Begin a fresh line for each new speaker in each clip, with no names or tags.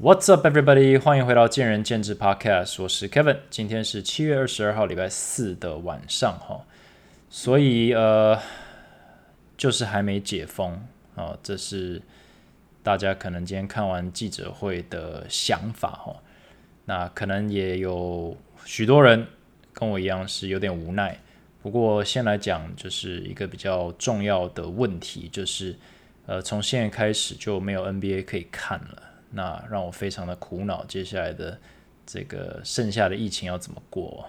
What's up, everybody？欢迎回到见仁见智 Podcast，我是 Kevin。今天是七月二十二号，礼拜四的晚上哈，所以呃，就是还没解封啊，这是大家可能今天看完记者会的想法哈。那可能也有许多人跟我一样是有点无奈。不过先来讲，就是一个比较重要的问题，就是呃，从现在开始就没有 NBA 可以看了。那让我非常的苦恼，接下来的这个剩下的疫情要怎么过？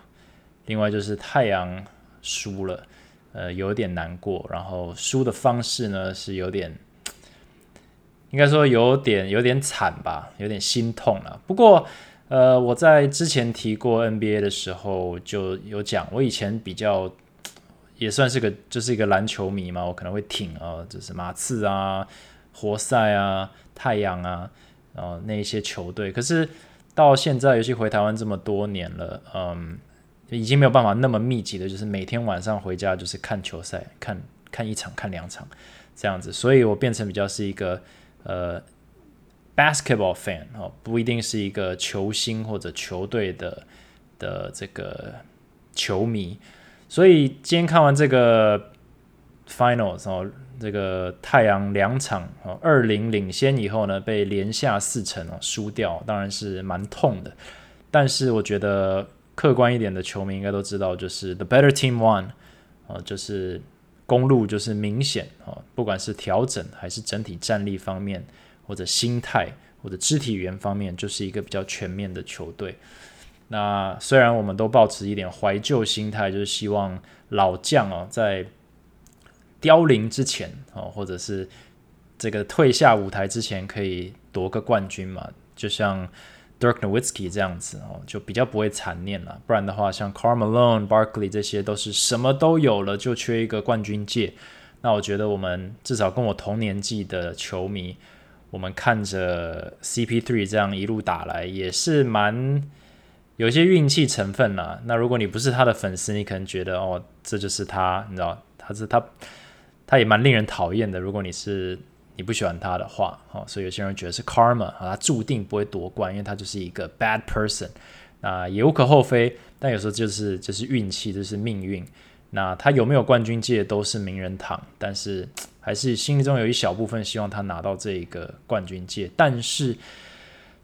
另外就是太阳输了，呃，有点难过。然后输的方式呢是有点，应该说有点有点惨吧，有点心痛了。不过，呃，我在之前提过 NBA 的时候就有讲，我以前比较也算是个就是一个篮球迷嘛，我可能会挺啊，就是马刺啊、活塞啊、太阳啊。哦，那一些球队，可是到现在，尤其回台湾这么多年了，嗯，已经没有办法那么密集的，就是每天晚上回家就是看球赛，看看一场、看两场这样子，所以我变成比较是一个呃 basketball fan 哦，不一定是一个球星或者球队的的这个球迷，所以今天看完这个 finals 哦。这个太阳两场哦，二零领先以后呢，被连下四城哦，输掉，当然是蛮痛的。但是我觉得客观一点的球迷应该都知道，就是 the better team won 哦，就是公路就是明显哦，不管是调整还是整体战力方面，或者心态或者肢体语言方面，就是一个比较全面的球队。那虽然我们都保持一点怀旧心态，就是希望老将哦在。凋零之前哦，或者是这个退下舞台之前，可以夺个冠军嘛？就像 Dirk Nowitzki 这样子哦，就比较不会残念了。不然的话，像 Karl Malone、Barkley 这些都是什么都有了，就缺一个冠军戒。那我觉得我们至少跟我同年纪的球迷，我们看着 CP3 这样一路打来，也是蛮有些运气成分啦。那如果你不是他的粉丝，你可能觉得哦，这就是他，你知道，他是他。他也蛮令人讨厌的。如果你是你不喜欢他的话，哦，所以有些人觉得是 karma 啊，他注定不会夺冠，因为他就是一个 bad person。那也无可厚非，但有时候就是就是运气，就是命运。那他有没有冠军戒都是名人堂，但是还是心中有一小部分希望他拿到这一个冠军戒，但是。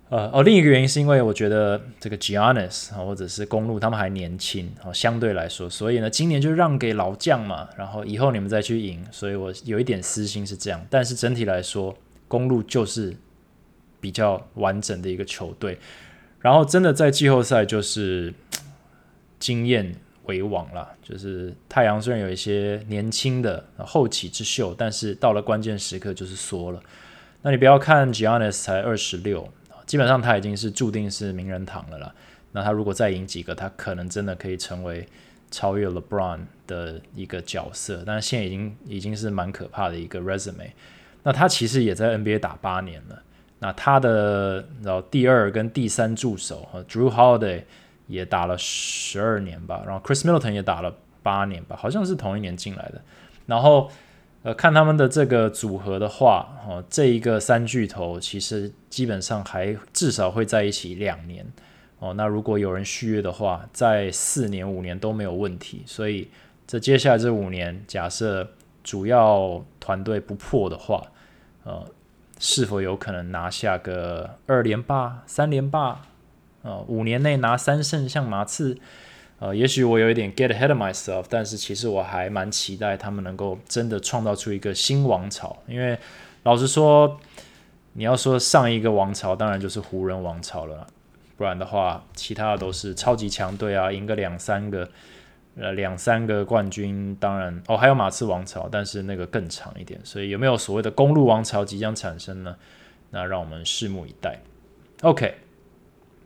呃哦，另一个原因是因为我觉得这个 Giannis 啊，或者是公路他们还年轻哦，相对来说，所以呢，今年就让给老将嘛，然后以后你们再去赢，所以我有一点私心是这样，但是整体来说，公路就是比较完整的一个球队，然后真的在季后赛就是 经验为王了，就是太阳虽然有一些年轻的后起之秀，但是到了关键时刻就是缩了。那你不要看 Giannis 才二十六。基本上他已经是注定是名人堂了啦。那他如果再赢几个，他可能真的可以成为超越 LeBron 的一个角色。但是现在已经已经是蛮可怕的一个 resume。那他其实也在 NBA 打八年了。那他的然后第二跟第三助手 Drew Holiday 也打了十二年吧，然后 Chris Middleton 也打了八年吧，好像是同一年进来的。然后。呃，看他们的这个组合的话，哦，这一个三巨头其实基本上还至少会在一起两年，哦，那如果有人续约的话，在四年、五年都没有问题。所以这接下来这五年，假设主要团队不破的话，呃，是否有可能拿下个二连霸、三连霸？呃，五年内拿三胜，像马刺？呃，也许我有一点 get ahead of myself，但是其实我还蛮期待他们能够真的创造出一个新王朝。因为老实说，你要说上一个王朝，当然就是湖人王朝了。不然的话，其他的都是超级强队啊，赢个两三个，呃，两三个冠军。当然，哦，还有马刺王朝，但是那个更长一点。所以有没有所谓的公路王朝即将产生呢？那让我们拭目以待。OK，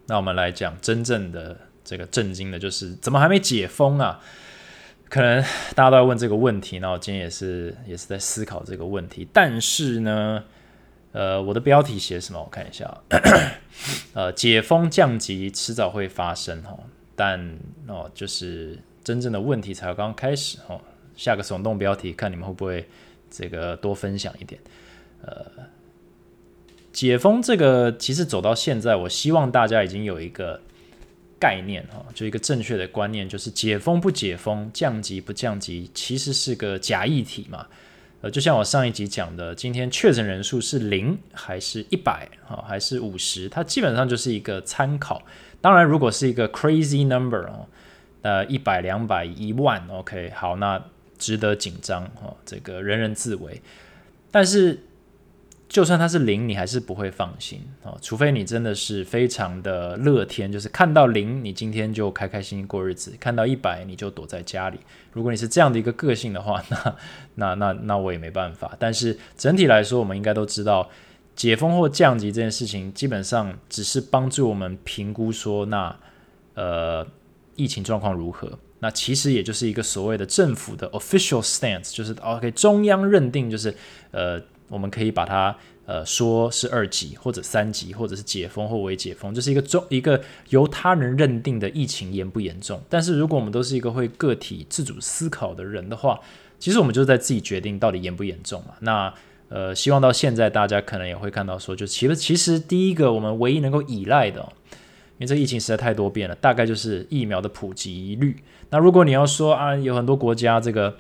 那我们来讲真正的。这个震惊的就是怎么还没解封啊？可能大家都在问这个问题，那我今天也是也是在思考这个问题。但是呢，呃，我的标题写什么？我看一下，呃，解封降级迟早会发生哈，但哦，就是真正的问题才刚刚开始哦。下个耸动标题，看你们会不会这个多分享一点。呃，解封这个其实走到现在，我希望大家已经有一个概念哈，就一个正确的观念，就是解封不解封，降级不降级，其实是个假议题嘛。呃，就像我上一集讲的，今天确诊人数是零还是一百啊，还是五十？它基本上就是一个参考。当然，如果是一个 crazy number 哦，呃，一百、两百、一万，OK，好，那值得紧张哦，这个人人自危。但是。就算它是零，你还是不会放心哦，除非你真的是非常的乐天，就是看到零，你今天就开开心心过日子；看到一百，你就躲在家里。如果你是这样的一个个性的话，那 那那那我也没办法。但是整体来说，我们应该都知道，解封或降级这件事情，基本上只是帮助我们评估说，那呃疫情状况如何。那其实也就是一个所谓的政府的 official stance，就是 OK 中央认定就是呃。我们可以把它呃说是二级或者三级，或者是解封或未解封，这是一个中一个由他人认定的疫情严不严重。但是如果我们都是一个会个体自主思考的人的话，其实我们就是在自己决定到底严不严重嘛。那呃，希望到现在大家可能也会看到说，就其实其实第一个我们唯一能够依赖的，因为这疫情实在太多变了，大概就是疫苗的普及率。那如果你要说啊，有很多国家这个。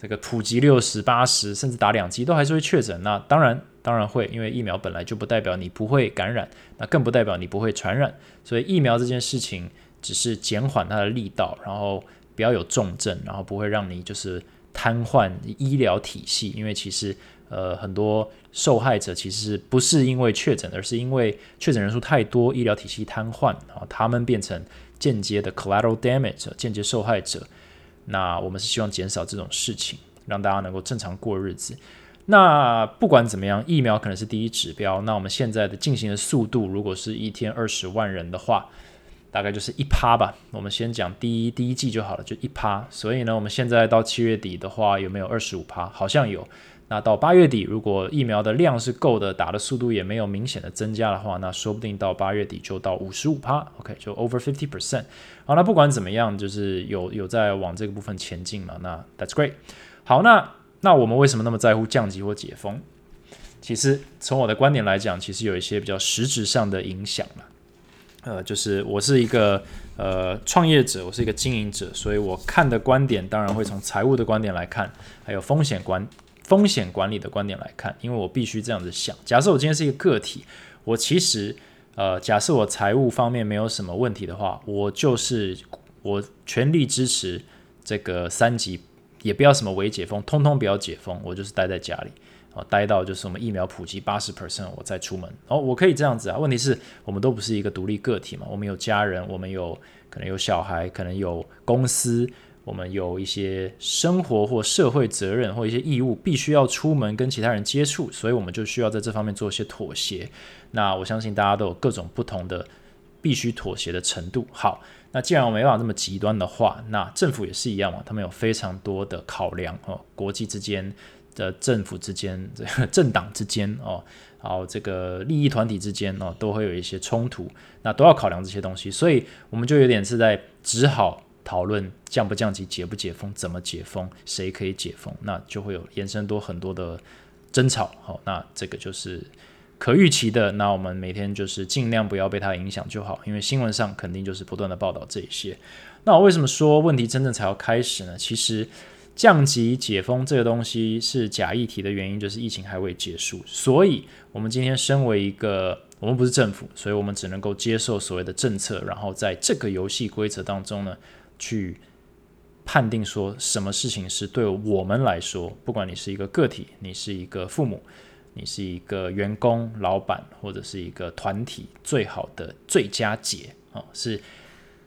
这个普及六十八十，甚至打两剂都还是会确诊。那当然，当然会，因为疫苗本来就不代表你不会感染，那更不代表你不会传染。所以疫苗这件事情只是减缓它的力道，然后不要有重症，然后不会让你就是瘫痪医疗体系。因为其实呃很多受害者其实不是因为确诊，而是因为确诊人数太多，医疗体系瘫痪啊，他们变成间接的 collateral damage，间接受害者。那我们是希望减少这种事情，让大家能够正常过日子。那不管怎么样，疫苗可能是第一指标。那我们现在的进行的速度，如果是一天二十万人的话，大概就是一趴吧。我们先讲第一第一季就好了，就一趴。所以呢，我们现在到七月底的话，有没有二十五趴？好像有。那到八月底，如果疫苗的量是够的，打的速度也没有明显的增加的话，那说不定到八月底就到五十五趴，OK，就 over fifty percent。好，那不管怎么样，就是有有在往这个部分前进嘛，那 that's great。好，那那我们为什么那么在乎降级或解封？其实从我的观点来讲，其实有一些比较实质上的影响嘛。呃，就是我是一个呃创业者，我是一个经营者，所以我看的观点当然会从财务的观点来看，还有风险观。风险管理的观点来看，因为我必须这样子想。假设我今天是一个个体，我其实呃，假设我财务方面没有什么问题的话，我就是我全力支持这个三级，也不要什么微解封，通通不要解封，我就是待在家里啊，待到就是我们疫苗普及八十 percent，我再出门。哦，我可以这样子啊。问题是我们都不是一个独立个体嘛，我们有家人，我们有可能有小孩，可能有公司。我们有一些生活或社会责任或一些义务，必须要出门跟其他人接触，所以我们就需要在这方面做一些妥协。那我相信大家都有各种不同的必须妥协的程度。好，那既然我没办法这么极端的话，那政府也是一样嘛，他们有非常多的考量哦，国际之间的政府之间、政党之间哦，然后这个利益团体之间哦，都会有一些冲突，那都要考量这些东西，所以我们就有点是在只好。讨论降不降级、解不解封、怎么解封、谁可以解封，那就会有延伸多很多的争吵。好，那这个就是可预期的。那我们每天就是尽量不要被它影响就好，因为新闻上肯定就是不断的报道这些。那我为什么说问题真正才要开始呢？其实降级解封这个东西是假议题的原因，就是疫情还未结束。所以，我们今天身为一个，我们不是政府，所以我们只能够接受所谓的政策，然后在这个游戏规则当中呢。去判定说什么事情是对我们来说，不管你是一个个体，你是一个父母，你是一个员工、老板，或者是一个团体，最好的最佳解哦，是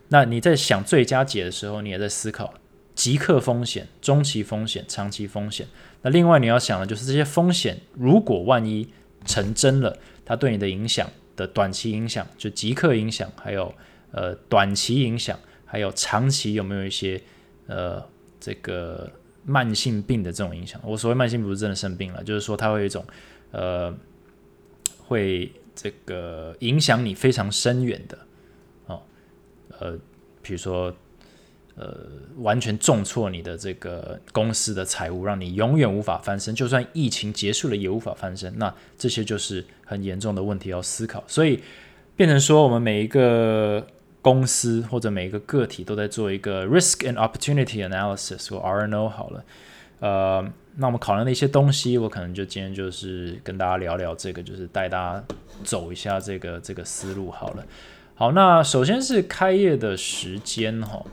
那你在想最佳解的时候，你也在思考即刻风险、中期风险、长期风险。那另外你要想的就是这些风险，如果万一成真了，它对你的影响的短期影响，就即刻影响，还有呃短期影响。还有长期有没有一些呃这个慢性病的这种影响？我所谓慢性不是真的生病了，就是说它会有一种呃会这个影响你非常深远的哦呃，比如说呃完全重挫你的这个公司的财务，让你永远无法翻身。就算疫情结束了也无法翻身，那这些就是很严重的问题要思考。所以变成说，我们每一个公司或者每一个个体都在做一个 risk and opportunity analysis 或 RNO 好了，呃。那我们考量的一些东西，我可能就今天就是跟大家聊聊这个，就是带大家走一下这个这个思路好了。好，那首先是开业的时间哈，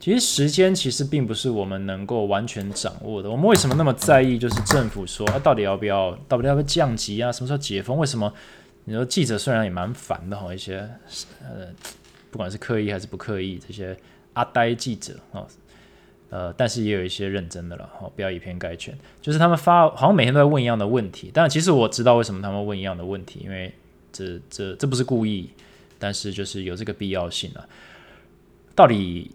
其实时间其实并不是我们能够完全掌握的。我们为什么那么在意？就是政府说啊，到底要不要，到底要不要降级啊？什么时候解封？为什么？你说记者虽然也蛮烦的哈，一些呃，不管是刻意还是不刻意，这些阿呆记者啊。呃，但是也有一些认真的了，好，不要以偏概全。就是他们发，好像每天都在问一样的问题。但其实我知道为什么他们问一样的问题，因为这这这不是故意，但是就是有这个必要性啊。到底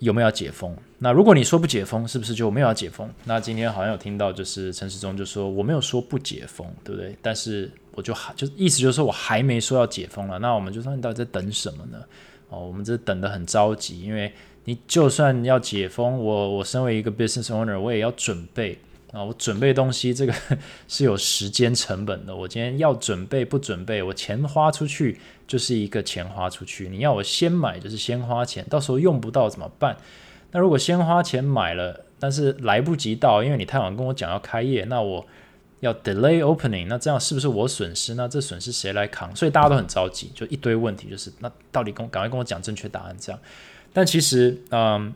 有没有解封？那如果你说不解封，是不是就没有要解封？那今天好像有听到，就是陈时中就说我没有说不解封，对不对？但是我就还就意思就是说我还没说要解封了。那我们就说你到底在等什么呢？哦，我们这等的很着急，因为。你就算要解封，我我身为一个 business owner，我也要准备啊，我准备东西这个 是有时间成本的。我今天要准备不准备，我钱花出去就是一个钱花出去。你要我先买就是先花钱，到时候用不到怎么办？那如果先花钱买了，但是来不及到，因为你太晚跟我讲要开业，那我要 delay opening，那这样是不是我损失？那这损失谁来扛？所以大家都很着急，就一堆问题，就是那到底跟赶快跟我讲正确答案，这样。但其实，嗯，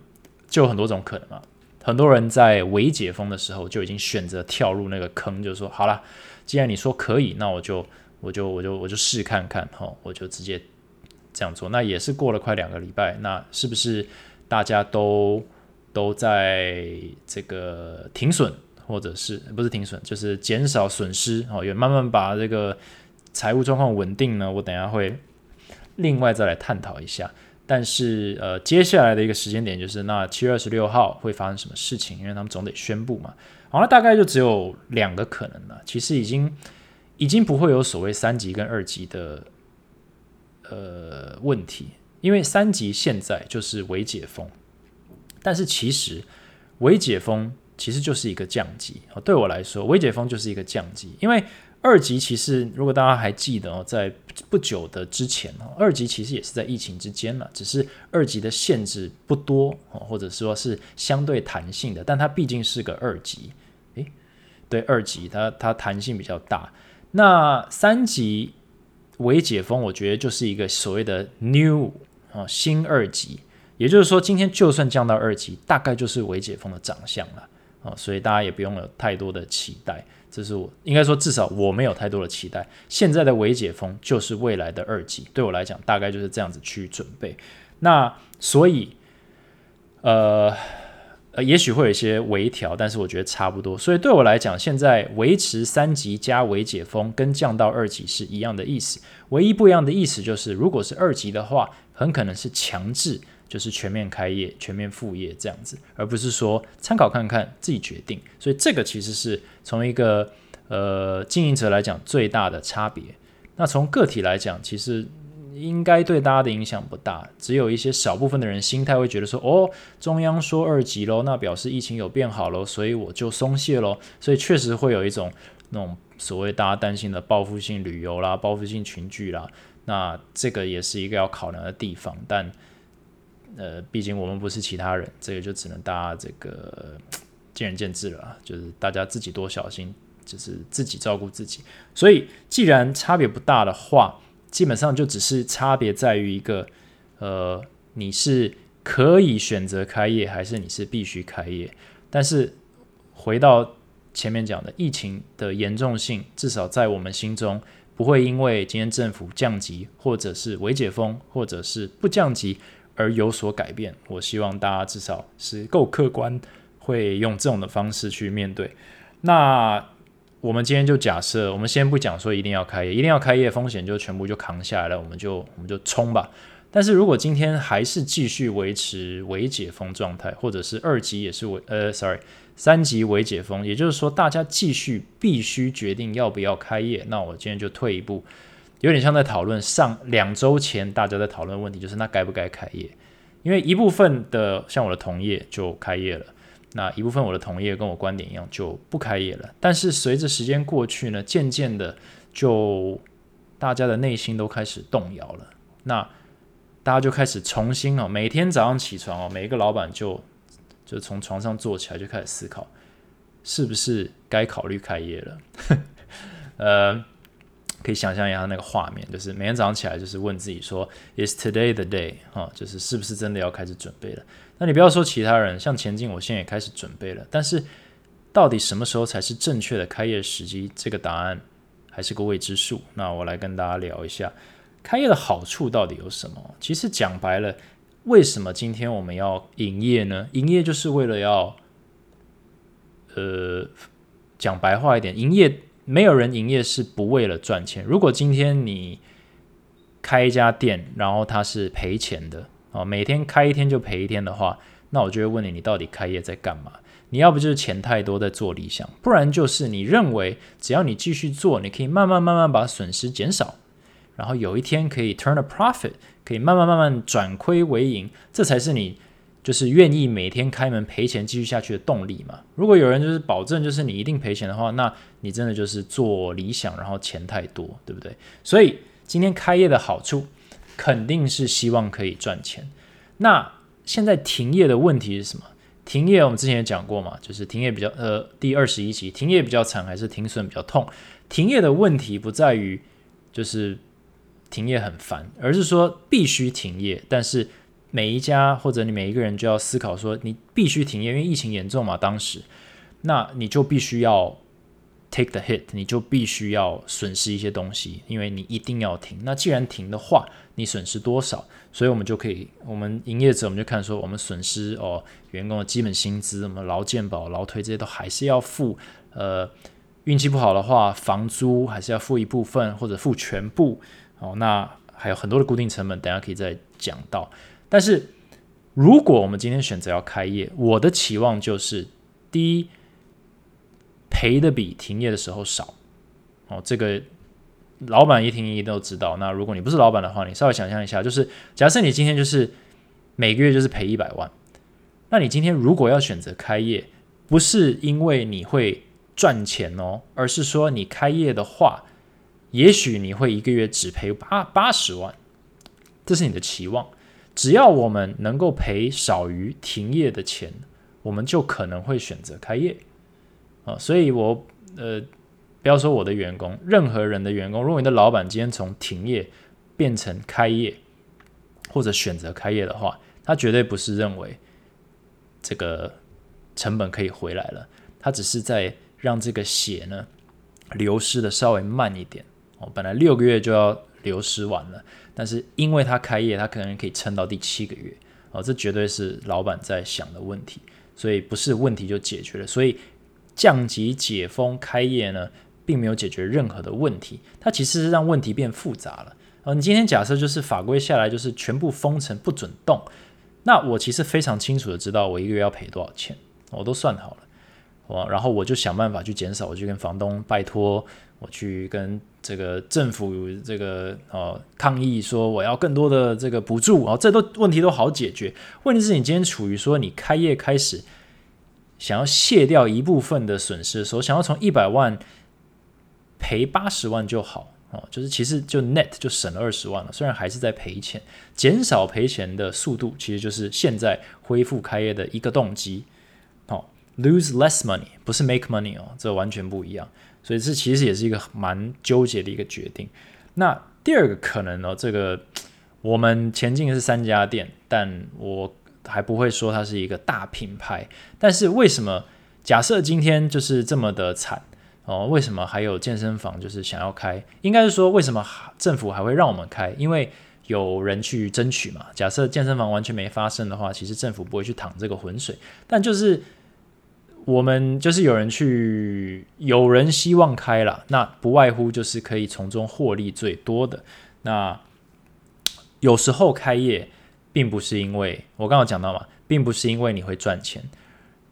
就有很多种可能嘛。很多人在未解封的时候就已经选择跳入那个坑，就说，好了，既然你说可以，那我就，我就，我就，我就试看看，哈，我就直接这样做。那也是过了快两个礼拜，那是不是大家都都在这个停损，或者是不是停损，就是减少损失，哦，也慢慢把这个财务状况稳定呢？我等下会另外再来探讨一下。但是，呃，接下来的一个时间点就是，那七月二十六号会发生什么事情？因为他们总得宣布嘛。好了，大概就只有两个可能了。其实已经已经不会有所谓三级跟二级的呃问题，因为三级现在就是微解封，但是其实微解封其实就是一个降级啊。对我来说，微解封就是一个降级，因为。二级其实，如果大家还记得哦，在不久的之前哦，二级其实也是在疫情之间了，只是二级的限制不多哦，或者说是相对弹性的，但它毕竟是个二级，诶，对，二级它它弹性比较大。那三级微解封，我觉得就是一个所谓的 new 啊新二级，也就是说，今天就算降到二级，大概就是微解封的长相了啊，所以大家也不用有太多的期待。这是我应该说，至少我没有太多的期待。现在的微解封就是未来的二级，对我来讲，大概就是这样子去准备。那所以，呃呃，也许会有一些微调，但是我觉得差不多。所以对我来讲，现在维持三级加微解封跟降到二级是一样的意思。唯一不一样的意思就是，如果是二级的话，很可能是强制。就是全面开业、全面复业这样子，而不是说参考看看自己决定。所以这个其实是从一个呃经营者来讲最大的差别。那从个体来讲，其实应该对大家的影响不大，只有一些少部分的人心态会觉得说：“哦，中央说二级喽，那表示疫情有变好喽，所以我就松懈喽。”所以确实会有一种那种所谓大家担心的报复性旅游啦、报复性群聚啦。那这个也是一个要考量的地方，但。呃，毕竟我们不是其他人，这个就只能大家这个见仁见智了，就是大家自己多小心，就是自己照顾自己。所以，既然差别不大的话，基本上就只是差别在于一个，呃，你是可以选择开业，还是你是必须开业。但是回到前面讲的，疫情的严重性，至少在我们心中，不会因为今天政府降级，或者是未解封，或者是不降级。而有所改变，我希望大家至少是够客观，会用这种的方式去面对。那我们今天就假设，我们先不讲说一定要开业，一定要开业，风险就全部就扛下来了，我们就我们就冲吧。但是如果今天还是继续维持微解封状态，或者是二级也是微呃，sorry，三级微解封，也就是说大家继续必须决定要不要开业，那我今天就退一步。有点像在讨论上两周前大家在讨论问题，就是那该不该开业？因为一部分的像我的同业就开业了，那一部分我的同业跟我观点一样就不开业了。但是随着时间过去呢，渐渐的就大家的内心都开始动摇了。那大家就开始重新哦，每天早上起床哦，每一个老板就就从床上坐起来就开始思考，是不是该考虑开业了？呃。可以想象一下那个画面，就是每天早上起来就是问自己说：“Is today the day？” 哈，就是是不是真的要开始准备了？那你不要说其他人，像前进，我现在也开始准备了。但是到底什么时候才是正确的开业时机？这个答案还是个未知数。那我来跟大家聊一下开业的好处到底有什么？其实讲白了，为什么今天我们要营业呢？营业就是为了要，呃，讲白话一点，营业。没有人营业是不为了赚钱。如果今天你开一家店，然后它是赔钱的哦，每天开一天就赔一天的话，那我就会问你，你到底开业在干嘛？你要不就是钱太多在做理想，不然就是你认为只要你继续做，你可以慢慢慢慢把损失减少，然后有一天可以 turn a profit，可以慢慢慢慢转亏为盈，这才是你。就是愿意每天开门赔钱继续下去的动力嘛？如果有人就是保证就是你一定赔钱的话，那你真的就是做理想，然后钱太多，对不对？所以今天开业的好处肯定是希望可以赚钱。那现在停业的问题是什么？停业我们之前也讲过嘛，就是停业比较呃第二十一集停业比较惨还是停损比较痛？停业的问题不在于就是停业很烦，而是说必须停业，但是。每一家或者你每一个人就要思考说，你必须停业，因为疫情严重嘛，当时，那你就必须要 take the hit，你就必须要损失一些东西，因为你一定要停。那既然停的话，你损失多少？所以我们就可以，我们营业者我们就看说，我们损失哦，员工的基本薪资，我们劳健保、劳退这些都还是要付。呃，运气不好的话，房租还是要付一部分或者付全部。哦，那还有很多的固定成本，等下可以再讲到。但是，如果我们今天选择要开业，我的期望就是：第一，赔的比停业的时候少。哦，这个老板一听一都知道。那如果你不是老板的话，你稍微想象一下，就是假设你今天就是每个月就是赔一百万，那你今天如果要选择开业，不是因为你会赚钱哦，而是说你开业的话，也许你会一个月只赔八八十万，这是你的期望。只要我们能够赔少于停业的钱，我们就可能会选择开业啊。所以，我呃，不要说我的员工，任何人的员工，如果你的老板今天从停业变成开业，或者选择开业的话，他绝对不是认为这个成本可以回来了，他只是在让这个血呢流失的稍微慢一点哦。本来六个月就要流失完了。但是因为他开业，他可能可以撑到第七个月哦，这绝对是老板在想的问题，所以不是问题就解决了。所以降级解封开业呢，并没有解决任何的问题，它其实是让问题变复杂了。哦，你今天假设就是法规下来就是全部封城不准动，那我其实非常清楚的知道我一个月要赔多少钱，我都算好了。我然后我就想办法去减少，我就跟房东拜托，我去跟。这个政府这个哦抗议说我要更多的这个补助啊，这都问题都好解决。问题是你今天处于说你开业开始想要卸掉一部分的损失的时候，想要从一百万赔八十万就好哦，就是其实就 net 就省了二十万了。虽然还是在赔钱，减少赔钱的速度其实就是现在恢复开业的一个动机。哦，lose less money 不是 make money 哦，这完全不一样。所以这其实也是一个蛮纠结的一个决定。那第二个可能呢，这个我们前进是三家店，但我还不会说它是一个大品牌。但是为什么假设今天就是这么的惨哦？为什么还有健身房就是想要开？应该是说为什么政府还会让我们开？因为有人去争取嘛。假设健身房完全没发生的话，其实政府不会去淌这个浑水。但就是。我们就是有人去，有人希望开了，那不外乎就是可以从中获利最多的。那有时候开业，并不是因为我刚刚讲到嘛，并不是因为你会赚钱，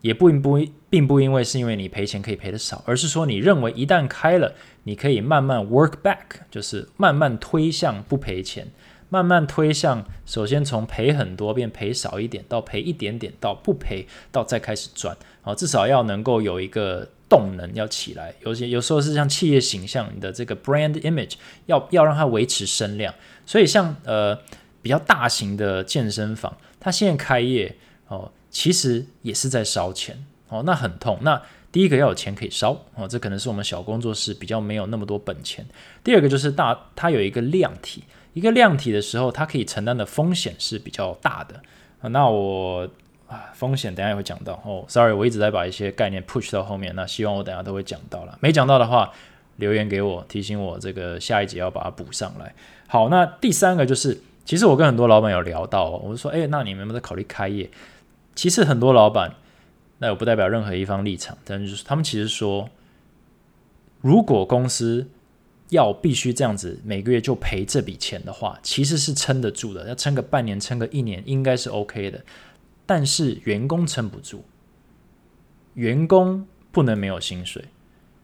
也不不并不因为是因为你赔钱可以赔的少，而是说你认为一旦开了，你可以慢慢 work back，就是慢慢推向不赔钱，慢慢推向，首先从赔很多变赔少一点，到赔一点点，到不赔，到再开始赚。好，至少要能够有一个动能要起来。有些有时候是像企业形象，你的这个 brand image 要要让它维持声量。所以像呃比较大型的健身房，它现在开业哦，其实也是在烧钱哦，那很痛。那第一个要有钱可以烧哦，这可能是我们小工作室比较没有那么多本钱。第二个就是大，它有一个量体，一个量体的时候，它可以承担的风险是比较大的。那我，风险等下也会讲到哦。Sorry，我一直在把一些概念 push 到后面，那希望我等下都会讲到了。没讲到的话，留言给我提醒我，这个下一节要把它补上来。好，那第三个就是，其实我跟很多老板有聊到，我就说，哎，那你们有没有在考虑开业？其实很多老板。那我不代表任何一方立场，但就是他们其实说，如果公司要必须这样子每个月就赔这笔钱的话，其实是撑得住的，要撑个半年、撑个一年应该是 OK 的。但是员工撑不住，员工不能没有薪水，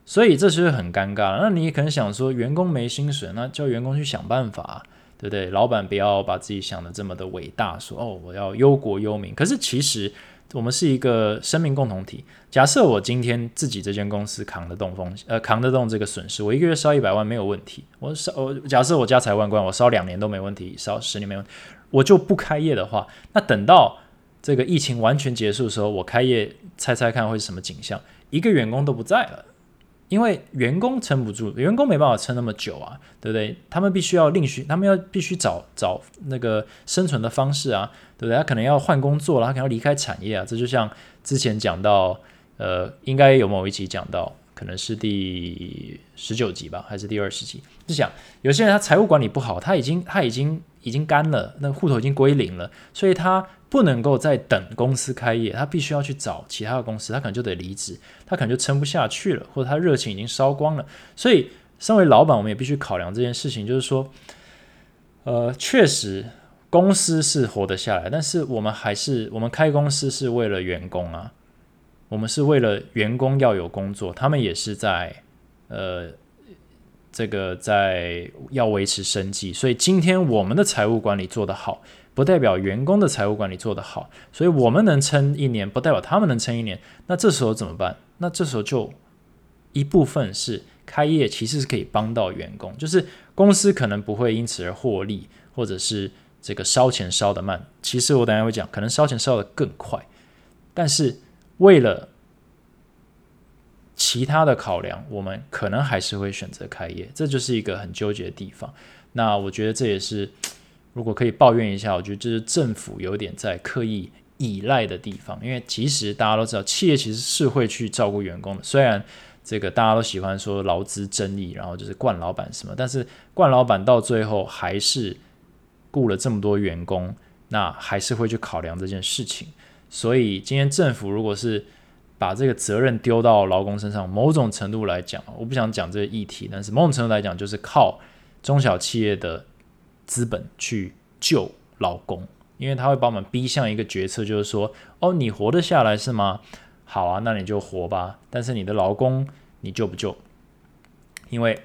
所以这是很尴尬。那你可能想说，员工没薪水，那叫员工去想办法，对不对？老板不要把自己想的这么的伟大，说哦，我要忧国忧民。可是其实。我们是一个生命共同体。假设我今天自己这间公司扛得动风险，呃，扛得动这个损失，我一个月烧一百万没有问题。我烧，我假设我家财万贯，我烧两年都没问题，烧十年没问题，我就不开业的话，那等到这个疫情完全结束的时候，我开业，猜猜看会是什么景象？一个员工都不在了。因为员工撑不住，员工没办法撑那么久啊，对不对？他们必须要另寻，他们要必须找找那个生存的方式啊，对不对？他可能要换工作了，他可能要离开产业啊。这就像之前讲到，呃，应该有某一集讲到，可能是第十九集吧，还是第二十集？就讲有些人他财务管理不好，他已经他已经已经干了，那户头已经归零了，所以他。不能够再等公司开业，他必须要去找其他的公司，他可能就得离职，他可能就撑不下去了，或者他热情已经烧光了。所以，身为老板，我们也必须考量这件事情，就是说，呃，确实公司是活得下来，但是我们还是我们开公司是为了员工啊，我们是为了员工要有工作，他们也是在呃这个在要维持生计，所以今天我们的财务管理做得好。不代表员工的财务管理做得好，所以我们能撑一年，不代表他们能撑一年。那这时候怎么办？那这时候就一部分是开业，其实是可以帮到员工，就是公司可能不会因此而获利，或者是这个烧钱烧得慢。其实我等下会讲，可能烧钱烧得更快。但是为了其他的考量，我们可能还是会选择开业，这就是一个很纠结的地方。那我觉得这也是。如果可以抱怨一下，我觉得这是政府有点在刻意依赖的地方。因为其实大家都知道，企业其实是会去照顾员工的。虽然这个大家都喜欢说劳资争议，然后就是惯老板什么，但是惯老板到最后还是雇了这么多员工，那还是会去考量这件事情。所以今天政府如果是把这个责任丢到劳工身上，某种程度来讲，我不想讲这个议题，但是某种程度来讲，就是靠中小企业的。资本去救劳工，因为他会把我们逼向一个决策，就是说，哦，你活得下来是吗？好啊，那你就活吧。但是你的劳工你救不救？因为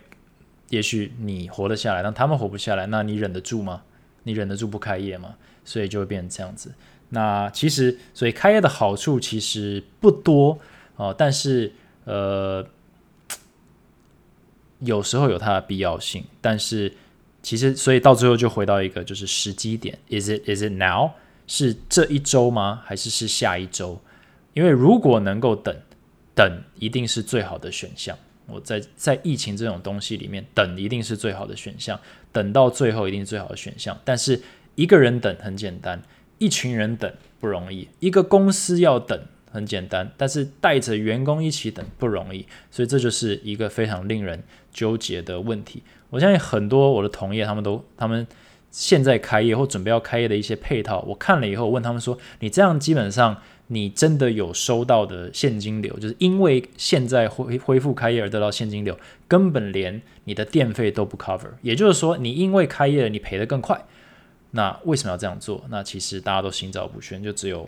也许你活得下来，但他们活不下来，那你忍得住吗？你忍得住不开业吗？所以就会变成这样子。那其实，所以开业的好处其实不多哦，但是呃，有时候有它的必要性，但是。其实，所以到最后就回到一个就是时机点，is it is it now？是这一周吗？还是是下一周？因为如果能够等，等一定是最好的选项。我在在疫情这种东西里面，等一定是最好的选项，等到最后一定是最好的选项。但是一个人等很简单，一群人等不容易，一个公司要等很简单，但是带着员工一起等不容易，所以这就是一个非常令人纠结的问题。我相信很多我的同业，他们都他们现在开业或准备要开业的一些配套，我看了以后问他们说：“你这样基本上你真的有收到的现金流，就是因为现在恢恢复开业而得到现金流，根本连你的电费都不 cover。也就是说，你因为开业了你赔得更快。那为什么要这样做？那其实大家都心照不宣，就只有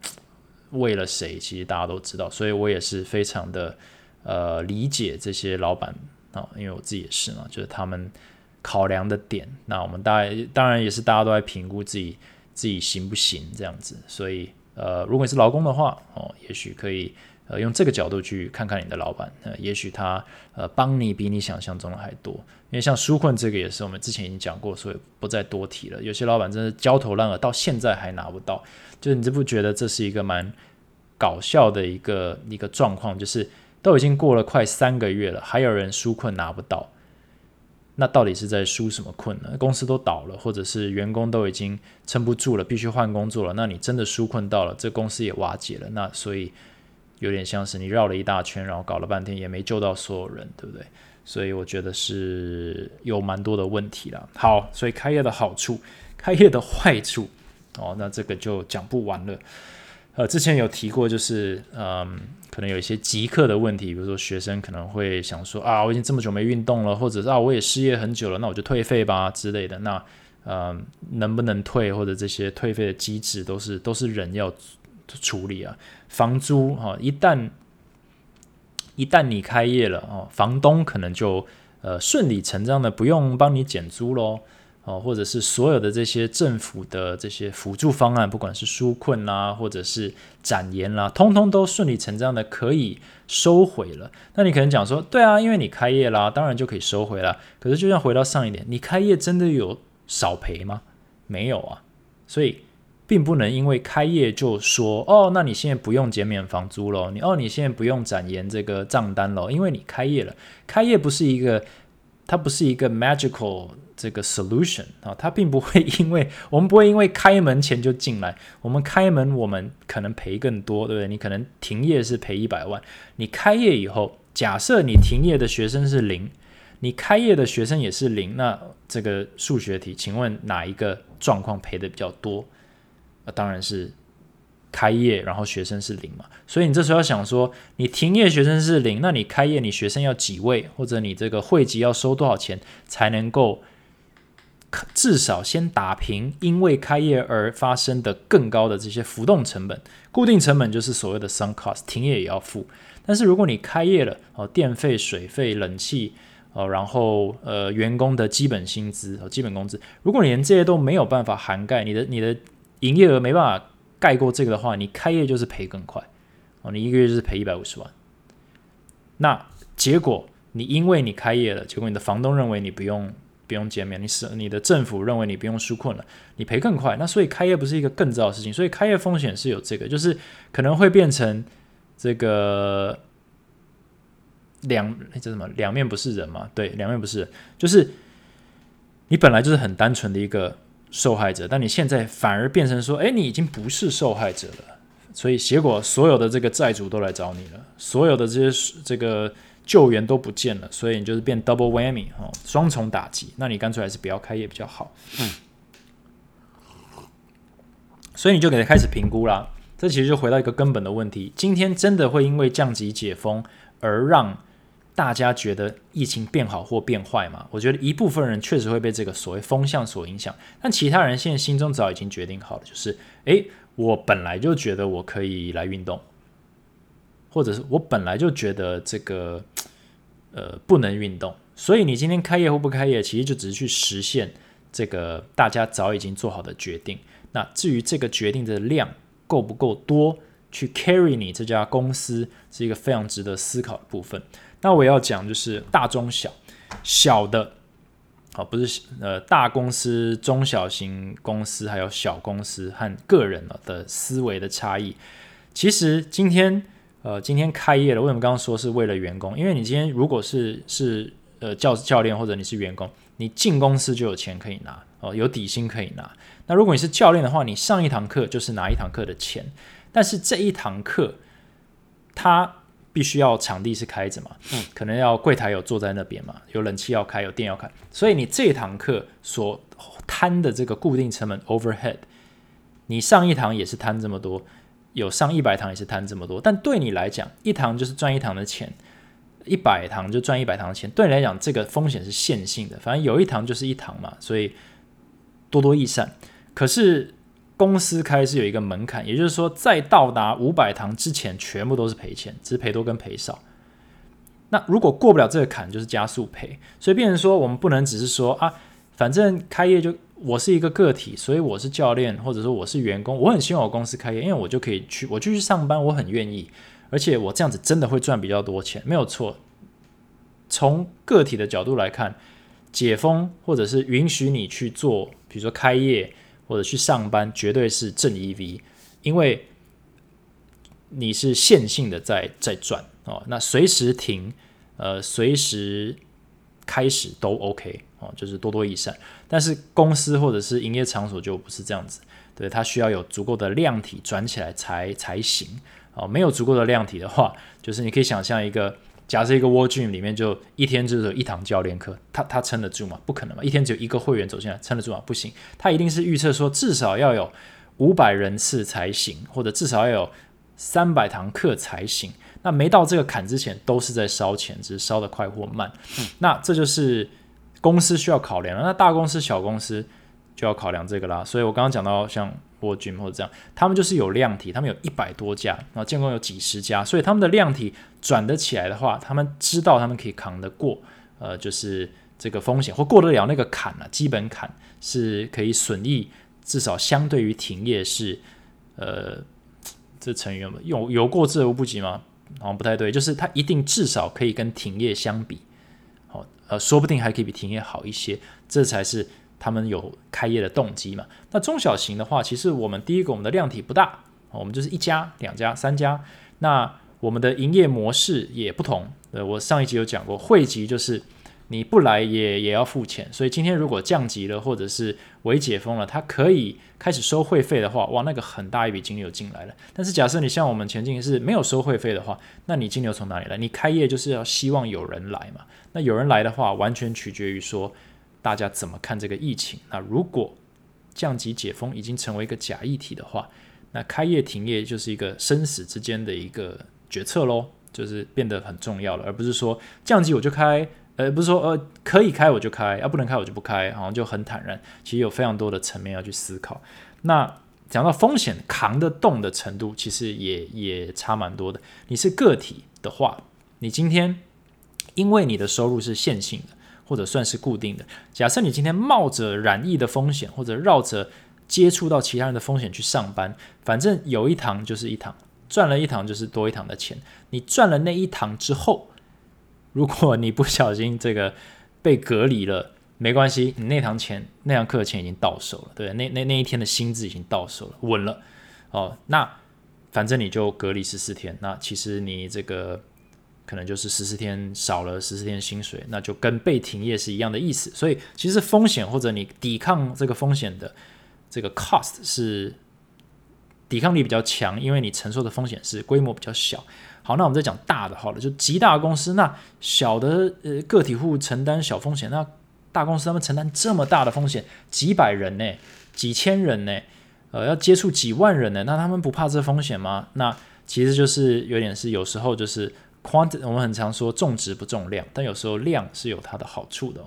为了谁？其实大家都知道，所以我也是非常的呃理解这些老板。啊，因为我自己也是嘛，就是他们考量的点。那我们大概当然也是大家都在评估自己自己行不行这样子。所以呃，如果你是劳工的话哦，也许可以呃用这个角度去看看你的老板，呃，也许他呃帮你比你想象中的还多。因为像纾困这个也是我们之前已经讲过，所以不再多提了。有些老板真的焦头烂额，到现在还拿不到，就是你这不觉得这是一个蛮搞笑的一个一个状况？就是都已经过了快三个月了，还有人纾困拿不到，那到底是在纾什么困呢？公司都倒了，或者是员工都已经撑不住了，必须换工作了，那你真的纾困到了，这公司也瓦解了，那所以有点像是你绕了一大圈，然后搞了半天也没救到所有人，对不对？所以我觉得是有蛮多的问题了。好，所以开业的好处，开业的坏处，哦，那这个就讲不完了。呃，之前有提过，就是嗯，可能有一些即刻的问题，比如说学生可能会想说啊，我已经这么久没运动了，或者是啊，我也失业很久了，那我就退费吧之类的。那呃，能不能退，或者这些退费的机制，都是都是人要处理啊。房租哈，一旦一旦你开业了哦，房东可能就呃顺理成章的不用帮你减租喽哦，或者是所有的这些政府的这些辅助方案，不管是纾困啦，或者是展延啦，通通都顺理成章的可以收回了。那你可能讲说，对啊，因为你开业啦，当然就可以收回了。可是就像回到上一点，你开业真的有少赔吗？没有啊，所以。并不能因为开业就说哦，那你现在不用减免房租了，你哦，你现在不用展延这个账单了，因为你开业了。开业不是一个，它不是一个 magical 这个 solution 啊，它并不会因为我们不会因为开门钱就进来，我们开门我们可能赔更多，对不对？你可能停业是赔一百万，你开业以后，假设你停业的学生是零，你开业的学生也是零，那这个数学题，请问哪一个状况赔的比较多？当然是开业，然后学生是零嘛，所以你这时候要想说，你停业学生是零，那你开业你学生要几位，或者你这个会籍要收多少钱才能够至少先打平因为开业而发生的更高的这些浮动成本，固定成本就是所谓的 sunk cost，停业也要付。但是如果你开业了，哦，电费、水费、冷气，哦，然后呃，员工的基本薪资和基本工资，如果你连这些都没有办法涵盖，你的你的。营业额没办法盖过这个的话，你开业就是赔更快哦，你一个月就是赔一百五十万。那结果你因为你开业了，结果你的房东认为你不用不用减免，你是你的政府认为你不用纾困了，你赔更快。那所以开业不是一个更糟的事情，所以开业风险是有这个，就是可能会变成这个两那叫什么两面不是人嘛？对，两面不是人，就是你本来就是很单纯的一个。受害者，但你现在反而变成说，哎，你已经不是受害者了，所以结果所有的这个债主都来找你了，所有的这些这个救援都不见了，所以你就是变 double whammy 哦，双重打击。那你干脆还是不要开业比较好。嗯，所以你就给他开始评估啦。这其实就回到一个根本的问题：今天真的会因为降级解封而让？大家觉得疫情变好或变坏嘛？我觉得一部分人确实会被这个所谓风向所影响，但其他人现在心中早已经决定好了，就是诶，我本来就觉得我可以来运动，或者是我本来就觉得这个呃不能运动，所以你今天开业或不开业，其实就只是去实现这个大家早已经做好的决定。那至于这个决定的量够不够多，去 carry 你这家公司，是一个非常值得思考的部分。那我要讲就是大中小小的，好不是呃大公司、中小型公司还有小公司和个人的思维的差异。其实今天呃今天开业了，为什么刚刚说是为了员工？因为你今天如果是是呃教教练或者你是员工，你进公司就有钱可以拿哦，有底薪可以拿。那如果你是教练的话，你上一堂课就是拿一堂课的钱，但是这一堂课它。必须要场地是开着嘛，嗯，可能要柜台有坐在那边嘛，有冷气要开，有电要开，所以你这堂课所摊的这个固定成本 overhead，你上一堂也是摊这么多，有上一百堂也是摊这么多，但对你来讲，一堂就是赚一堂的钱，一百堂就赚一百堂的钱，对你来讲这个风险是线性的，反正有一堂就是一堂嘛，所以多多益善。可是。公司开是有一个门槛，也就是说，在到达五百堂之前，全部都是赔钱，只是赔多跟赔少。那如果过不了这个坎，就是加速赔。所以变成说，我们不能只是说啊，反正开业就我是一个个体，所以我是教练，或者说我是员工，我很希望我公司开业，因为我就可以去，我就去上班，我很愿意，而且我这样子真的会赚比较多钱，没有错。从个体的角度来看，解封或者是允许你去做，比如说开业或者去上班，绝对是正 EV，因为你是线性的在在转。哦，那随时停，呃，随时开始都 OK 哦，就是多多益善。但是公司或者是营业场所就不是这样子，对，它需要有足够的量体转起来才才行哦。没有足够的量体的话，就是你可以想象一个，假设一个 War Gym 里面就一天只有一堂教练课，他他撑得住吗？不可能嘛！一天只有一个会员走进来，撑得住吗？不行，他一定是预测说至少要有五百人次才行，或者至少要有三百堂课才行。那没到这个坎之前，都是在烧钱，只是烧得快或慢。那这就是公司需要考量。那大公司、小公司就要考量这个啦。所以我刚刚讲到像沃君或者这样，他们就是有量体，他们有一百多家，然后建工有几十家，所以他们的量体转得起来的话，他们知道他们可以扛得过，呃，就是这个风险或过得了那个坎啊，基本坎是可以损益，至少相对于停业是，呃，这成语有有过之而无不及吗？好像不太对，就是它一定至少可以跟停业相比，好，呃，说不定还可以比停业好一些，这才是他们有开业的动机嘛。那中小型的话，其实我们第一个，我们的量体不大，我们就是一家、两家、三家，那我们的营业模式也不同。呃，我上一集有讲过，汇集就是。你不来也也要付钱，所以今天如果降级了或者是微解封了，它可以开始收会费的话，哇，那个很大一笔金流进来了。但是假设你像我们前进是没有收会费的话，那你金流从哪里来？你开业就是要希望有人来嘛。那有人来的话，完全取决于说大家怎么看这个疫情。那如果降级解封已经成为一个假议题的话，那开业停业就是一个生死之间的一个决策喽，就是变得很重要了，而不是说降级我就开。呃，不是说呃可以开我就开，啊不能开我就不开，好像就很坦然。其实有非常多的层面要去思考。那讲到风险扛得动的程度，其实也也差蛮多的。你是个体的话，你今天因为你的收入是线性的，或者算是固定的。假设你今天冒着染疫的风险，或者绕着接触到其他人的风险去上班，反正有一堂就是一堂，赚了一堂就是多一堂的钱。你赚了那一堂之后。如果你不小心这个被隔离了，没关系，你那堂钱那堂课的钱已经到手了，对，那那那一天的薪资已经到手了，稳了哦。那反正你就隔离十四天，那其实你这个可能就是十四天少了十四天薪水，那就跟被停业是一样的意思。所以其实风险或者你抵抗这个风险的这个 cost 是抵抗力比较强，因为你承受的风险是规模比较小。好，那我们再讲大的，好了，就极大公司，那小的呃个体户承担小风险，那大公司他们承担这么大的风险，几百人呢，几千人呢，呃，要接触几万人呢，那他们不怕这风险吗？那其实就是有点是有时候就是 quant，我们很常说重质不重量，但有时候量是有它的好处的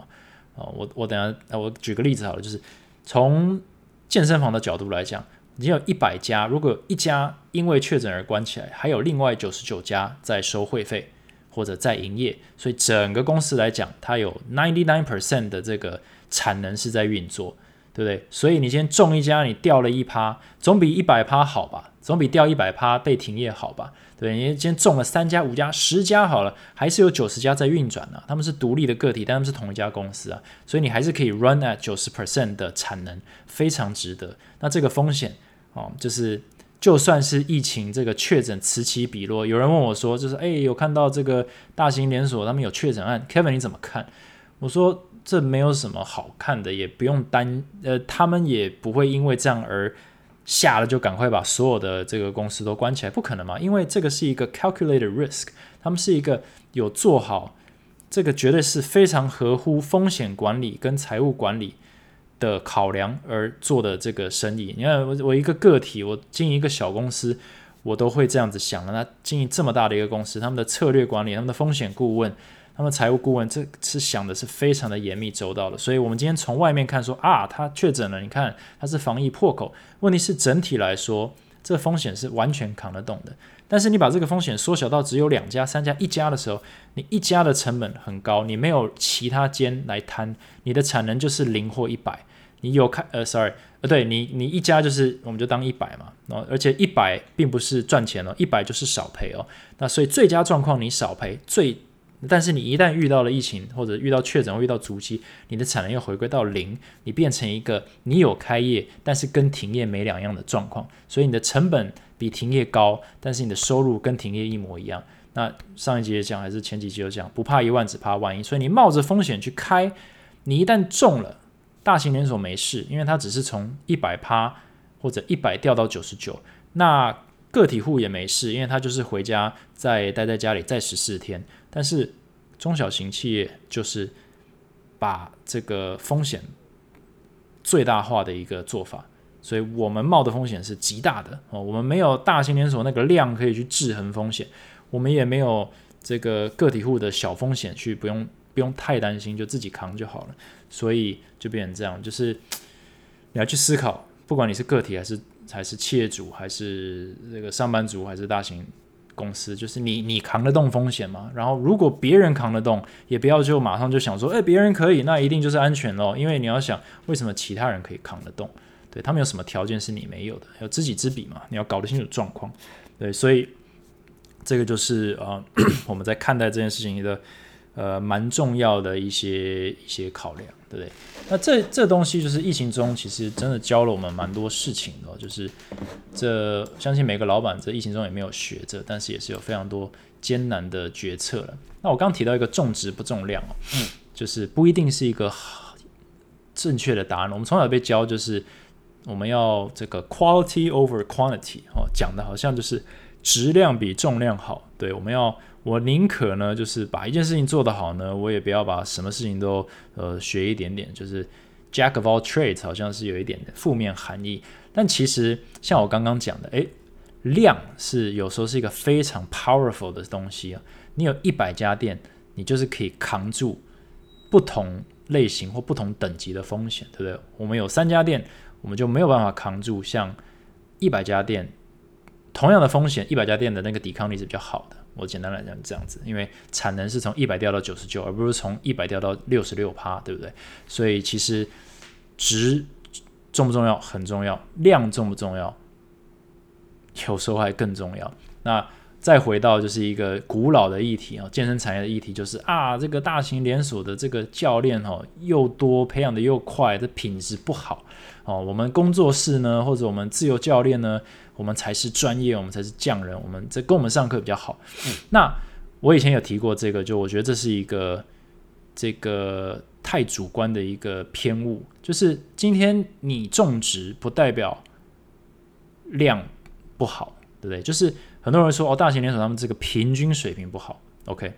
哦。我我等下我举个例子好了，就是从健身房的角度来讲。已经有一百家，如果一家因为确诊而关起来，还有另外九十九家在收会费或者在营业，所以整个公司来讲，它有 ninety nine percent 的这个产能是在运作，对不对？所以你先中一家，你掉了一趴，总比一百趴好吧？总比掉一百趴被停业好吧？对，你今天中了三家、五家、十家好了，还是有九十家在运转呢。他们是独立的个体，但他们是同一家公司啊，所以你还是可以 run at 九十 percent 的产能，非常值得。那这个风险。哦，就是就算是疫情这个确诊此起彼落，有人问我说，就是哎，有看到这个大型连锁他们有确诊案，Kevin 你怎么看？我说这没有什么好看的，也不用担，呃，他们也不会因为这样而吓了就赶快把所有的这个公司都关起来，不可能嘛？因为这个是一个 calculated risk，他们是一个有做好这个绝对是非常合乎风险管理跟财务管理。的考量而做的这个生意，你看我我一个个体，我经营一个小公司，我都会这样子想了。那经营这么大的一个公司，他们的策略管理、他们的风险顾问、他们财务顾问，这是想的是非常的严密周到的。所以，我们今天从外面看说啊，他确诊了，你看他是防疫破口。问题是整体来说，这风险是完全扛得动的。但是你把这个风险缩小到只有两家、三家、一家的时候，你一家的成本很高，你没有其他间来摊，你的产能就是零或一百。你有开呃，sorry，呃，对你，你一家就是我们就当一百嘛，然后而且一百并不是赚钱哦，一百就是少赔哦。那所以最佳状况你少赔最。但是你一旦遇到了疫情，或者遇到确诊，或遇到足迹，你的产能又回归到零，你变成一个你有开业，但是跟停业没两样的状况，所以你的成本比停业高，但是你的收入跟停业一模一样。那上一集也讲，还是前几集有讲，不怕一万，只怕万一。所以你冒着风险去开，你一旦中了，大型连锁没事，因为它只是从一百趴或者一百掉到九十九，那个体户也没事，因为他就是回家再待在家里再十四天。但是中小型企业就是把这个风险最大化的一个做法，所以我们冒的风险是极大的哦。我们没有大型连锁那个量可以去制衡风险，我们也没有这个个体户的小风险去不用不用太担心，就自己扛就好了。所以就变成这样，就是你要去思考，不管你是个体还是还是企业主，还是这个上班族，还是大型。公司就是你，你扛得动风险吗？然后如果别人扛得动，也不要就马上就想说，哎，别人可以，那一定就是安全咯。因为你要想，为什么其他人可以扛得动？对他们有什么条件是你没有的？有知己知彼嘛？你要搞得清楚状况。对，所以这个就是啊，我们在看待这件事情的呃蛮重要的一些一些考量。对不对？那这这东西就是疫情中，其实真的教了我们蛮多事情的。就是这相信每个老板在疫情中也没有学着，但是也是有非常多艰难的决策了。那我刚提到一个重质不重量哦，嗯，就是不一定是一个正确的答案。我们从小被教就是我们要这个 quality over quantity 哦，讲的好像就是质量比重量好。对，我们要。我宁可呢，就是把一件事情做得好呢，我也不要把什么事情都呃学一点点，就是 Jack of all trades 好像是有一点负面含义。但其实像我刚刚讲的，诶，量是有时候是一个非常 powerful 的东西啊。你有一百家店，你就是可以扛住不同类型或不同等级的风险，对不对？我们有三家店，我们就没有办法扛住像一百家店同样的风险，一百家店的那个抵抗力是比较好的。我简单来讲这样子，因为产能是从一百掉到九十九，而不是从一百掉到六十六趴，对不对？所以其实值重不重要？很重要。量重不重要？有时候还更重要。那再回到就是一个古老的议题啊，健身产业的议题就是啊，这个大型连锁的这个教练哦，又多培养的又快，这品质不好哦。我们工作室呢，或者我们自由教练呢？我们才是专业，我们才是匠人，我们这跟我们上课比较好。那我以前有提过这个，就我觉得这是一个这个太主观的一个偏误，就是今天你种植不代表量不好，对不对？就是很多人说哦，大型连锁他们这个平均水平不好，OK，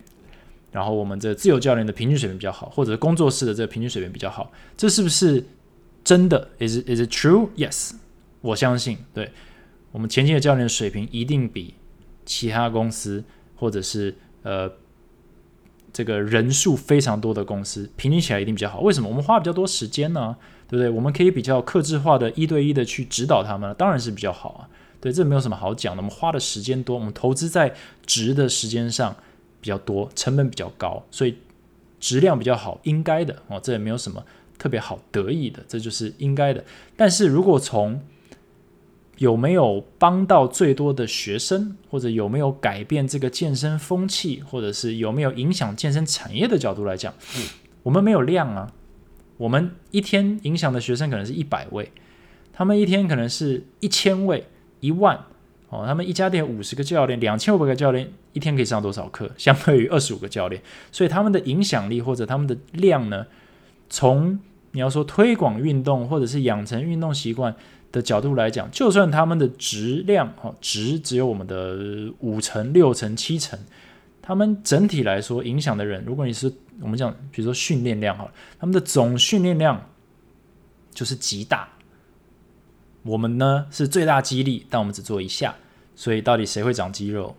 然后我们这自由教练的平均水平比较好，或者工作室的这个平均水平比较好，这是不是真的？Is is it true? Yes，我相信，对。我们前期的教练水平一定比其他公司或者是呃这个人数非常多的公司平均起来一定比较好。为什么？我们花比较多时间呢，对不对？我们可以比较克制化的一对一的去指导他们，当然是比较好啊。对，这没有什么好讲的。我们花的时间多，我们投资在值的时间上比较多，成本比较高，所以质量比较好，应该的哦。这也没有什么特别好得意的，这就是应该的。但是如果从有没有帮到最多的学生，或者有没有改变这个健身风气，或者是有没有影响健身产业的角度来讲，我们没有量啊。我们一天影响的学生可能是一百位，他们一天可能是一千位、一万哦。他们一家店五十个教练，两千五百个教练，一天可以上多少课？相对于二十五个教练，所以他们的影响力或者他们的量呢？从你要说推广运动，或者是养成运动习惯。的角度来讲，就算他们的质量哦值只有我们的五成、六成、七成，他们整体来说影响的人，如果你是我们讲，比如说训练量哈，他们的总训练量就是极大。我们呢是最大肌力，但我们只做一下，所以到底谁会长肌肉？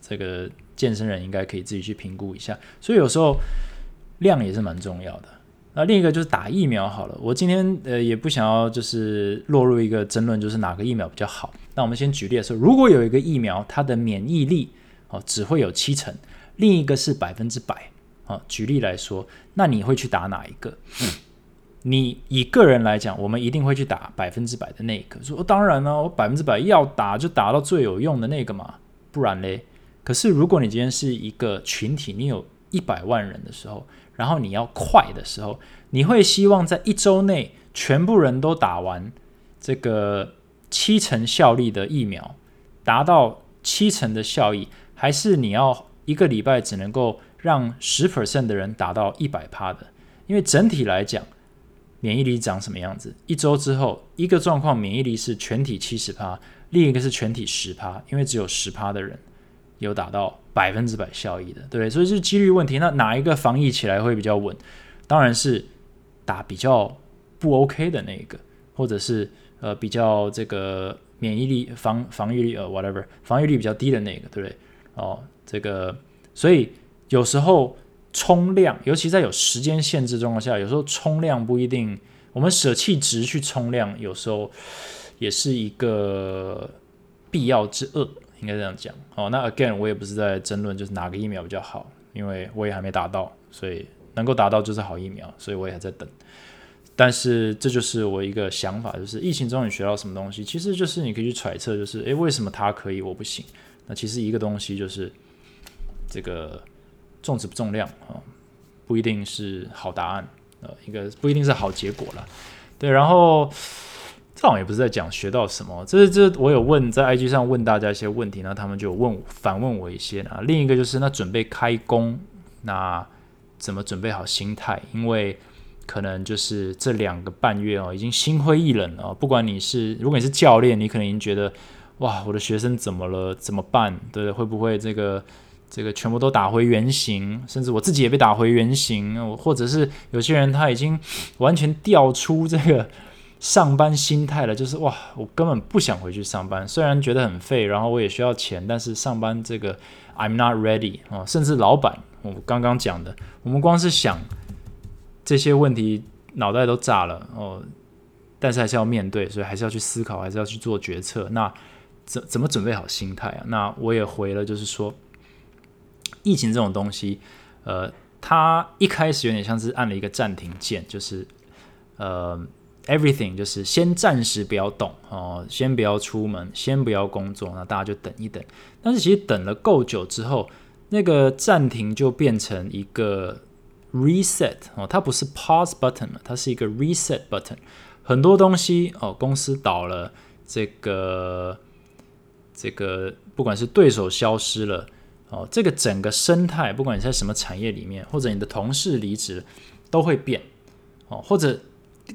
这个健身人应该可以自己去评估一下。所以有时候量也是蛮重要的。那另一个就是打疫苗好了。我今天呃也不想要就是落入一个争论，就是哪个疫苗比较好。那我们先举例说，如果有一个疫苗，它的免疫力哦只会有七成，另一个是百分之百啊。举例来说，那你会去打哪一个？你以个人来讲，我们一定会去打百分之百的那个。说当然呢，我百分之百要打就打到最有用的那个嘛，不然嘞。可是如果你今天是一个群体，你有一百万人的时候。然后你要快的时候，你会希望在一周内全部人都打完这个七成效力的疫苗，达到七成的效益，还是你要一个礼拜只能够让十 percent 的人达到一百趴的？因为整体来讲，免疫力长什么样子？一周之后，一个状况免疫力是全体七十趴，另一个是全体十趴，因为只有十趴的人。有达到百分之百效益的，对不对？所以是几率问题。那哪一个防疫起来会比较稳？当然是打比较不 OK 的那个，或者是呃比较这个免疫力防防御力呃 whatever 防御力比较低的那个，对不对？哦，这个所以有时候冲量，尤其在有时间限制状况下，有时候冲量不一定，我们舍弃值去冲量，有时候也是一个必要之恶。应该这样讲哦。那 again，我也不是在争论就是哪个疫苗比较好，因为我也还没达到，所以能够达到就是好疫苗，所以我也还在等。但是这就是我一个想法，就是疫情中你学到什么东西，其实就是你可以去揣测，就是诶，为什么他可以我不行？那其实一个东西就是这个重质不重量啊，不一定是好答案呃，一个不一定是好结果了。对，然后。这好像也不是在讲学到什么，这是这我有问在 IG 上问大家一些问题，那他们就问反问我一些呢。另一个就是那准备开工，那怎么准备好心态？因为可能就是这两个半月哦，已经心灰意冷了。不管你是如果你是教练，你可能已经觉得哇，我的学生怎么了？怎么办？对，会不会这个这个全部都打回原形？甚至我自己也被打回原形，或者是有些人他已经完全调出这个。上班心态了，就是哇，我根本不想回去上班。虽然觉得很废，然后我也需要钱，但是上班这个 I'm not ready 啊。甚至老板，我刚刚讲的，我们光是想这些问题，脑袋都炸了哦。但是还是要面对，所以还是要去思考，还是要去做决策。那怎怎么准备好心态啊？那我也回了，就是说，疫情这种东西，呃，它一开始有点像是按了一个暂停键，就是呃。Everything 就是先暂时不要动哦，先不要出门，先不要工作，那大家就等一等。但是其实等了够久之后，那个暂停就变成一个 reset 哦，它不是 pause button 了，它是一个 reset button。很多东西哦，公司倒了，这个这个不管是对手消失了哦，这个整个生态，不管你在什么产业里面，或者你的同事离职，都会变哦，或者。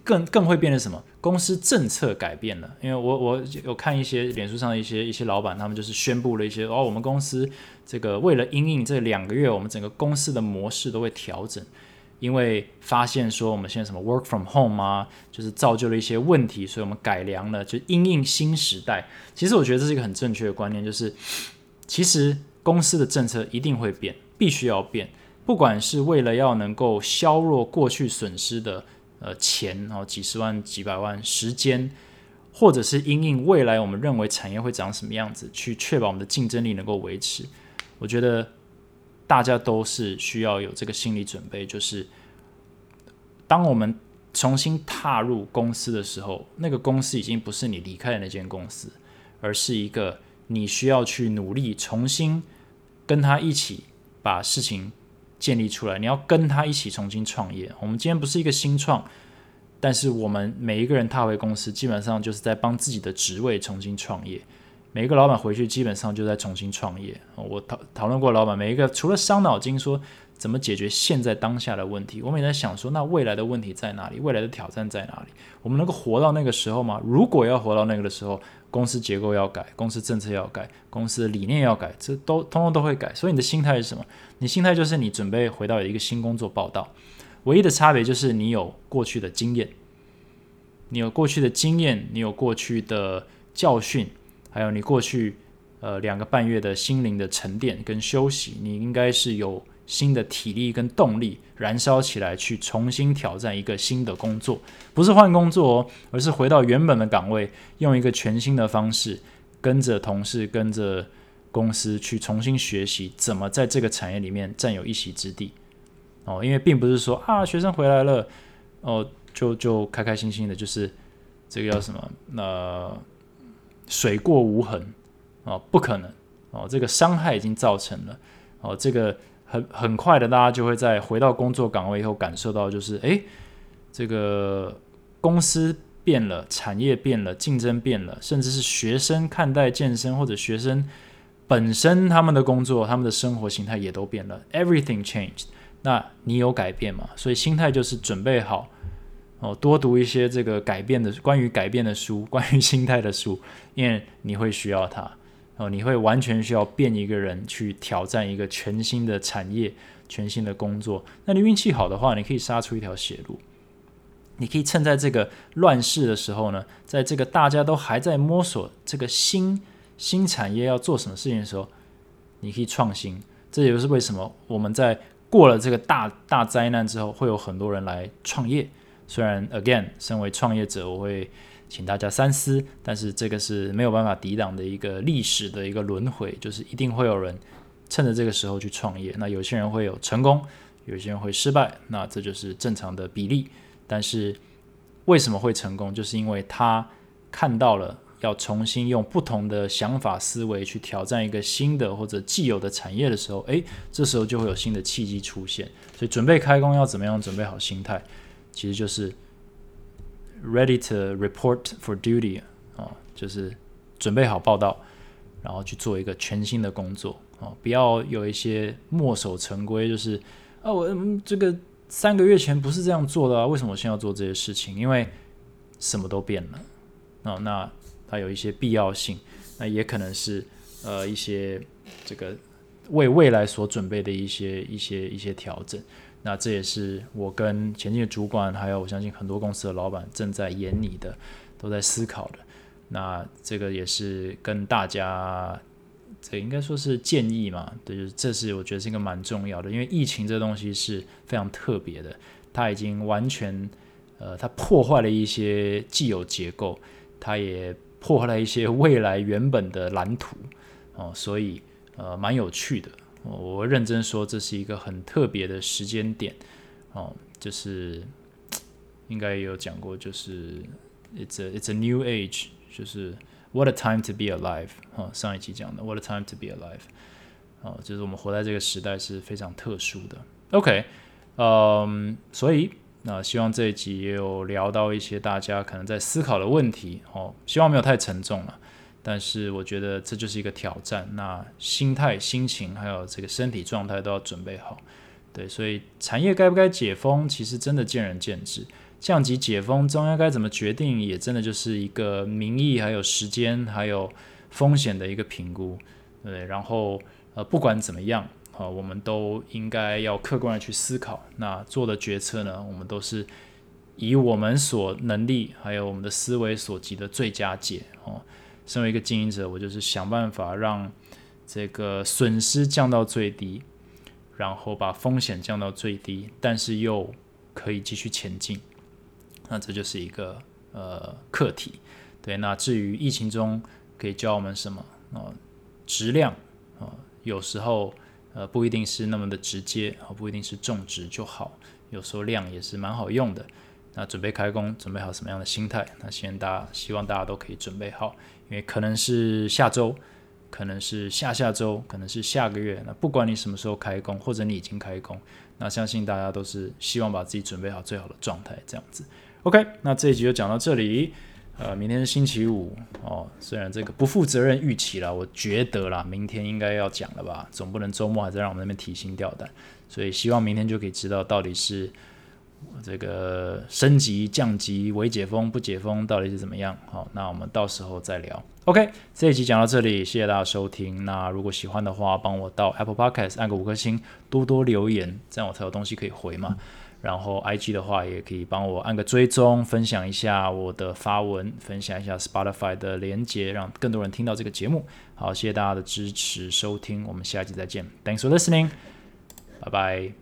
更更会变成什么？公司政策改变了，因为我我有看一些脸书上的一些一些老板，他们就是宣布了一些哦，我们公司这个为了因应这两个月，我们整个公司的模式都会调整，因为发现说我们现在什么 work from home 啊，就是造就了一些问题，所以我们改良了，就因应新时代。其实我觉得这是一个很正确的观念，就是其实公司的政策一定会变，必须要变，不管是为了要能够削弱过去损失的。呃，钱哦，几十万、几百万，时间，或者是因应未来我们认为产业会长什么样子，去确保我们的竞争力能够维持。我觉得大家都是需要有这个心理准备，就是当我们重新踏入公司的时候，那个公司已经不是你离开的那间公司，而是一个你需要去努力重新跟他一起把事情。建立出来，你要跟他一起重新创业。我们今天不是一个新创，但是我们每一个人踏回公司，基本上就是在帮自己的职位重新创业。每一个老板回去，基本上就在重新创业。我讨讨论过，老板每一个除了伤脑筋说怎么解决现在当下的问题，我们也在想说，那未来的问题在哪里？未来的挑战在哪里？我们能够活到那个时候吗？如果要活到那个的时候，公司结构要改，公司政策要改，公司的理念要改，这都通通都会改。所以你的心态是什么？你心态就是你准备回到一个新工作报道，唯一的差别就是你有过去的经验，你有过去的经验，你有过去的教训，还有你过去呃两个半月的心灵的沉淀跟休息，你应该是有新的体力跟动力燃烧起来，去重新挑战一个新的工作，不是换工作哦，而是回到原本的岗位，用一个全新的方式，跟着同事，跟着公司去重新学习怎么在这个产业里面占有一席之地哦。因为并不是说啊，学生回来了哦，就就开开心心的，就是这个叫什么？那水过无痕哦，不可能哦，这个伤害已经造成了哦，这个。很很快的，大家就会在回到工作岗位以后感受到，就是诶，这个公司变了，产业变了，竞争变了，甚至是学生看待健身或者学生本身他们的工作、他们的生活形态也都变了，everything changed。那你有改变吗？所以心态就是准备好哦，多读一些这个改变的关于改变的书，关于心态的书，因为你会需要它。哦，你会完全需要变一个人去挑战一个全新的产业、全新的工作。那你运气好的话，你可以杀出一条血路。你可以趁在这个乱世的时候呢，在这个大家都还在摸索这个新新产业要做什么事情的时候，你可以创新。这也就是为什么我们在过了这个大大灾难之后，会有很多人来创业。虽然，again，身为创业者，我会。请大家三思，但是这个是没有办法抵挡的一个历史的一个轮回，就是一定会有人趁着这个时候去创业。那有些人会有成功，有些人会失败，那这就是正常的比例。但是为什么会成功？就是因为他看到了要重新用不同的想法思维去挑战一个新的或者既有的产业的时候，诶，这时候就会有新的契机出现。所以准备开工要怎么样准备好心态，其实就是。Ready to report for duty 啊，就是准备好报道，然后去做一个全新的工作啊！不要有一些墨守成规，就是啊，我这个三个月前不是这样做的啊，为什么我现在要做这些事情？因为什么都变了啊！那它有一些必要性，那也可能是呃一些这个为未来所准备的一些一些一些调整。那这也是我跟前进的主管，还有我相信很多公司的老板正在演你的，都在思考的。那这个也是跟大家，这应该说是建议嘛？对，就是这是我觉得是一个蛮重要的，因为疫情这东西是非常特别的，它已经完全，呃，它破坏了一些既有结构，它也破坏了一些未来原本的蓝图哦，所以呃，蛮有趣的。我认真说，这是一个很特别的时间点哦，就是应该有讲过，就是 it's a it's a new age，就是 what a time to be alive 哦，上一期讲的 what a time to be alive 哦，就是我们活在这个时代是非常特殊的。OK，嗯，所以那希望这一集也有聊到一些大家可能在思考的问题哦，希望没有太沉重了。但是我觉得这就是一个挑战，那心态、心情还有这个身体状态都要准备好。对，所以产业该不该解封，其实真的见仁见智。降级解封，中央该怎么决定，也真的就是一个民意、还有时间、还有风险的一个评估。对，然后呃，不管怎么样，啊，我们都应该要客观的去思考。那做的决策呢，我们都是以我们所能力还有我们的思维所及的最佳解哦。身为一个经营者，我就是想办法让这个损失降到最低，然后把风险降到最低，但是又可以继续前进。那这就是一个呃课题。对，那至于疫情中可以教我们什么啊？质量啊，有时候呃不一定是那么的直接啊，不一定是种植就好，有时候量也是蛮好用的。那准备开工，准备好什么样的心态？那希望大家希望大家都可以准备好。因为可能是下周，可能是下下周，可能是下个月。那不管你什么时候开工，或者你已经开工，那相信大家都是希望把自己准备好最好的状态，这样子。OK，那这一集就讲到这里。呃，明天是星期五哦，虽然这个不负责任预期了，我觉得啦，明天应该要讲了吧，总不能周末还在让我们那边提心吊胆。所以希望明天就可以知道到底是。这个升级、降级、未解封、不解封到底是怎么样？好，那我们到时候再聊。OK，这一集讲到这里，谢谢大家收听。那如果喜欢的话，帮我到 Apple Podcast 按个五颗星，多多留言，这样我才有东西可以回嘛。然后 IG 的话，也可以帮我按个追踪，分享一下我的发文，分享一下 Spotify 的连接，让更多人听到这个节目。好，谢谢大家的支持收听，我们下一集再见。Thanks for listening. 拜拜。